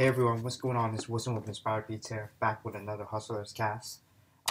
Hey everyone, what's going on? It's Wilson with Inspired Beats here, back with another Hustlers cast.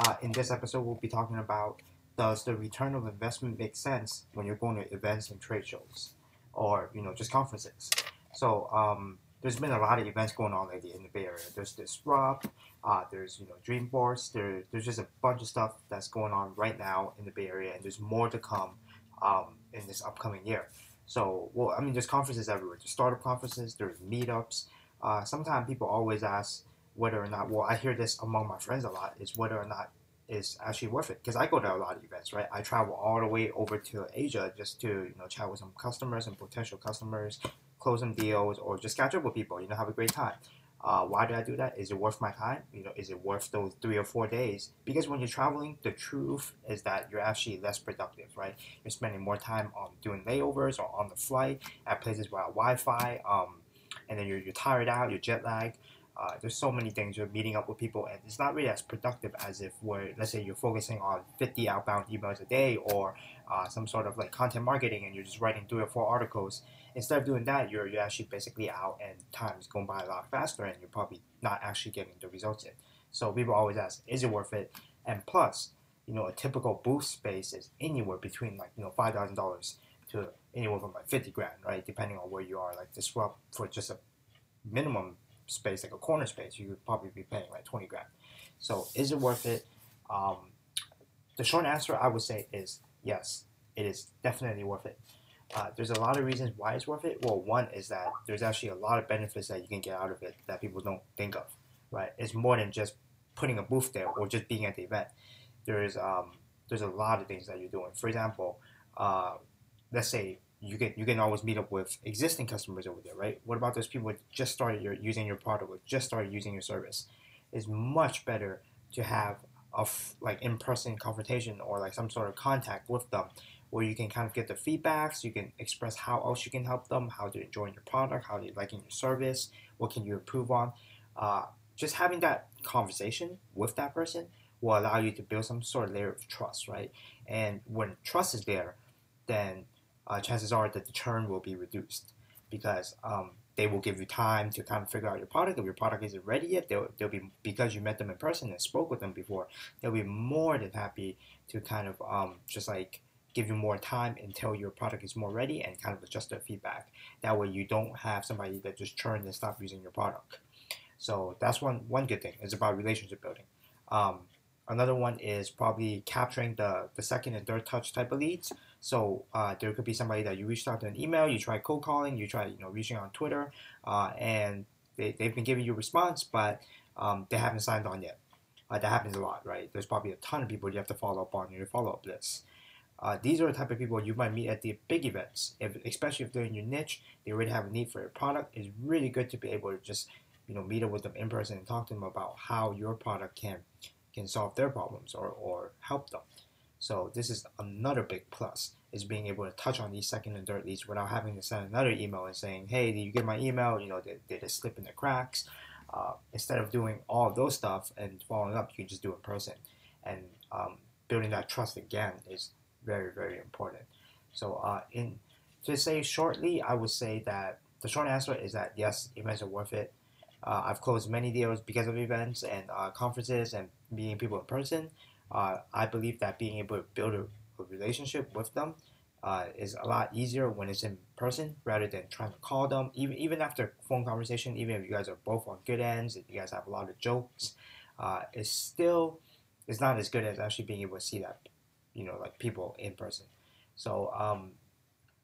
Uh, in this episode, we'll be talking about does the return of investment make sense when you're going to events and trade shows, or you know just conferences. So um, there's been a lot of events going on lately in the Bay Area. There's Disrupt, uh, there's you know Dreamforce. There, there's just a bunch of stuff that's going on right now in the Bay Area, and there's more to come um, in this upcoming year. So well, I mean, there's conferences everywhere. There's startup conferences. There's meetups uh, sometimes people always ask whether or not, well, I hear this among my friends a lot, is whether or not it's actually worth it. Because I go to a lot of events, right? I travel all the way over to Asia just to, you know, chat with some customers and potential customers, close some deals, or just catch up with people, you know, have a great time. Uh, why do I do that? Is it worth my time? You know, is it worth those three or four days? Because when you're traveling, the truth is that you're actually less productive, right? You're spending more time on doing layovers or on the flight at places without Wi-Fi. Um, and then you're, you're tired out, you're jet lagged. Uh, there's so many things you're meeting up with people, and it's not really as productive as if we're let's say you're focusing on 50 outbound emails a day or uh, some sort of like content marketing, and you're just writing three or four articles. Instead of doing that, you're you're actually basically out, and time is going by a lot faster, and you're probably not actually getting the results in. So people always ask, is it worth it? And plus, you know, a typical booth space is anywhere between like you know five thousand dollars to anywhere from like 50 grand, right? Depending on where you are. Like Disrupt for just a minimum space, like a corner space, you would probably be paying like 20 grand. So is it worth it? Um, the short answer I would say is yes, it is definitely worth it. Uh, there's a lot of reasons why it's worth it. Well, one is that there's actually a lot of benefits that you can get out of it that people don't think of, right? It's more than just putting a booth there or just being at the event. There's um, there's a lot of things that you're doing. For example, uh, let's say you can you can always meet up with existing customers over there, right? What about those people who just started your, using your product or just started using your service? It's much better to have a f- like in-person confrontation or like some sort of contact with them where you can kind of get the feedbacks you can express how else you can help them how they're enjoying your product how they're liking your service what can you improve on uh, just having that conversation with that person will allow you to build some sort of layer of trust right and when trust is there then uh, chances are that the churn will be reduced because um, they will give you time to kind of figure out your product. If your product isn't ready yet, they'll, they'll be because you met them in person and spoke with them before. They'll be more than happy to kind of um, just like give you more time until your product is more ready and kind of adjust their feedback. That way, you don't have somebody that just churns and stop using your product. So that's one one good thing. It's about relationship building. Um, Another one is probably capturing the, the second and third touch type of leads. So uh, there could be somebody that you reached out to an email, you try cold calling, you try you know reaching on Twitter, uh, and they, they've been giving you a response, but um, they haven't signed on yet. Uh, that happens a lot, right? There's probably a ton of people you have to follow up on in your follow up list. Uh, these are the type of people you might meet at the big events, if, especially if they're in your niche. They already have a need for your product. It's really good to be able to just you know meet up with them in person and talk to them about how your product can can solve their problems or, or help them. So this is another big plus is being able to touch on these second and third leads without having to send another email and saying, hey, did you get my email? You know, did, did it slip in the cracks? Uh, instead of doing all of those stuff and following up, you can just do it in person. And um, building that trust again is very, very important. So uh, in to say shortly, I would say that the short answer is that yes, events are worth it. Uh, I've closed many deals because of events and uh, conferences and meeting people in person. Uh, I believe that being able to build a, a relationship with them uh, is a lot easier when it's in person rather than trying to call them. Even even after phone conversation, even if you guys are both on good ends, if you guys have a lot of jokes, uh, it's still it's not as good as actually being able to see that, you know, like people in person. So um,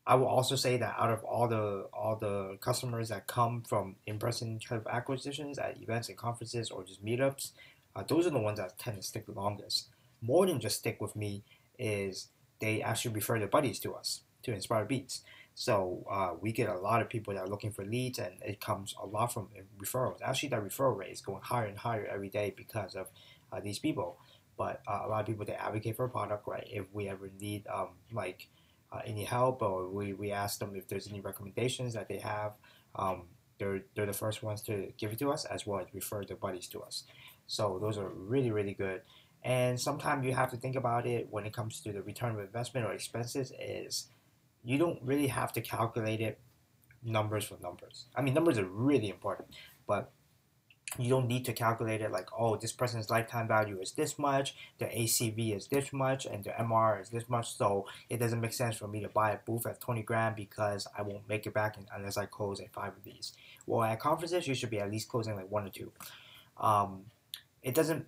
I will also say that out of all the all the customers that come from in-person kind of acquisitions at events and conferences or just meetups, uh, those are the ones that tend to stick the longest. More than just stick with me is they actually refer their buddies to us to Inspire Beats. So uh, we get a lot of people that are looking for leads, and it comes a lot from referrals. Actually, that referral rate is going higher and higher every day because of uh, these people. But uh, a lot of people they advocate for a product, right? If we ever need um, like uh, any help or we, we ask them if there's any recommendations that they have. Um, they're, they're the first ones to give it to us as well as refer their buddies to us. So those are really, really good. And sometimes you have to think about it when it comes to the return of investment or expenses is you don't really have to calculate it numbers for numbers. I mean, numbers are really important, but you don't need to calculate it like oh this person's lifetime value is this much the acv is this much and the mr is this much. So it doesn't make sense for me to buy a booth at 20 grand because i won't make it back unless i close at five of these. Well at conferences you should be at least closing like one or two. Um, it doesn't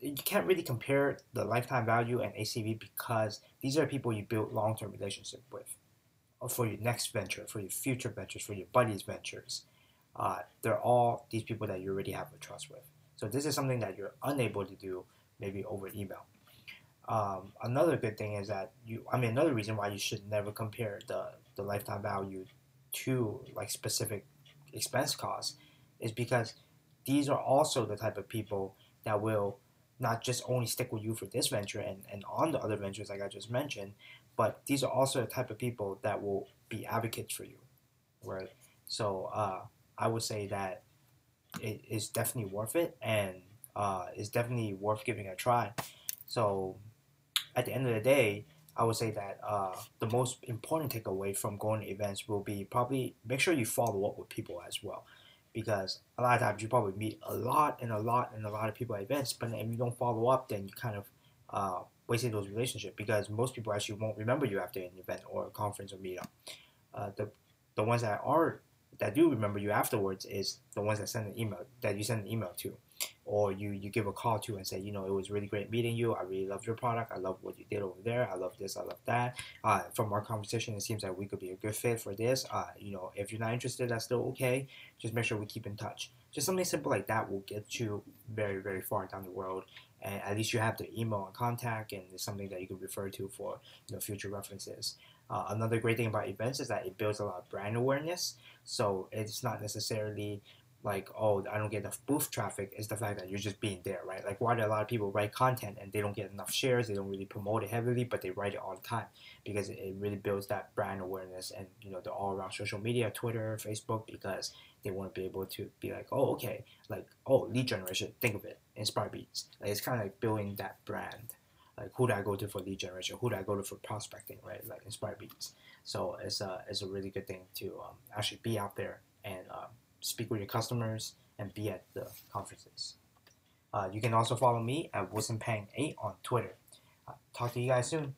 you can't really compare the lifetime value and acv because these are people you build long-term relationship with for your next venture for your future ventures for your buddies ventures uh, they're all these people that you already have a trust with. So this is something that you're unable to do maybe over email. Um, another good thing is that you, I mean, another reason why you should never compare the, the lifetime value to like specific expense costs is because these are also the type of people that will not just only stick with you for this venture and, and on the other ventures like I just mentioned, but these are also the type of people that will be advocates for you, right? So uh, I would say that it is definitely worth it and uh, it's definitely worth giving a try. So at the end of the day, I would say that uh, the most important takeaway from going to events will be probably make sure you follow up with people as well. Because a lot of times you probably meet a lot and a lot and a lot of people at events, but if you don't follow up, then you kind of uh, wasted those relationships because most people actually won't remember you after an event or a conference or meetup. Uh, the the ones that are that do remember you afterwards is the ones that send an email that you send an email to. Or you you give a call to and say you know it was really great meeting you. I really love your product. I love what you did over there. I love this. I love that. Uh, from our conversation it seems like we could be a good fit for this. Uh, you know if you're not interested that's still okay. Just make sure we keep in touch. Just something simple like that will get you very very far down the road. And at least you have the email and contact and it's something that you can refer to for you know future references uh, another great thing about events is that it builds a lot of brand awareness. So it's not necessarily like, oh, I don't get enough booth traffic. It's the fact that you're just being there, right? Like, why do a lot of people write content and they don't get enough shares? They don't really promote it heavily, but they write it all the time because it really builds that brand awareness and you know the all around social media, Twitter, Facebook, because they want to be able to be like, oh, okay, like oh, lead generation. Think of it, Inspire Beats. Like it's kind of like building that brand like who do I go to for lead generation? Who do I go to for prospecting? Right, like Inspire Beats. So it's a it's a really good thing to um, actually be out there and um, speak with your customers and be at the conferences. Uh, you can also follow me at Wilson Pang 8 on Twitter. Uh, talk to you guys soon.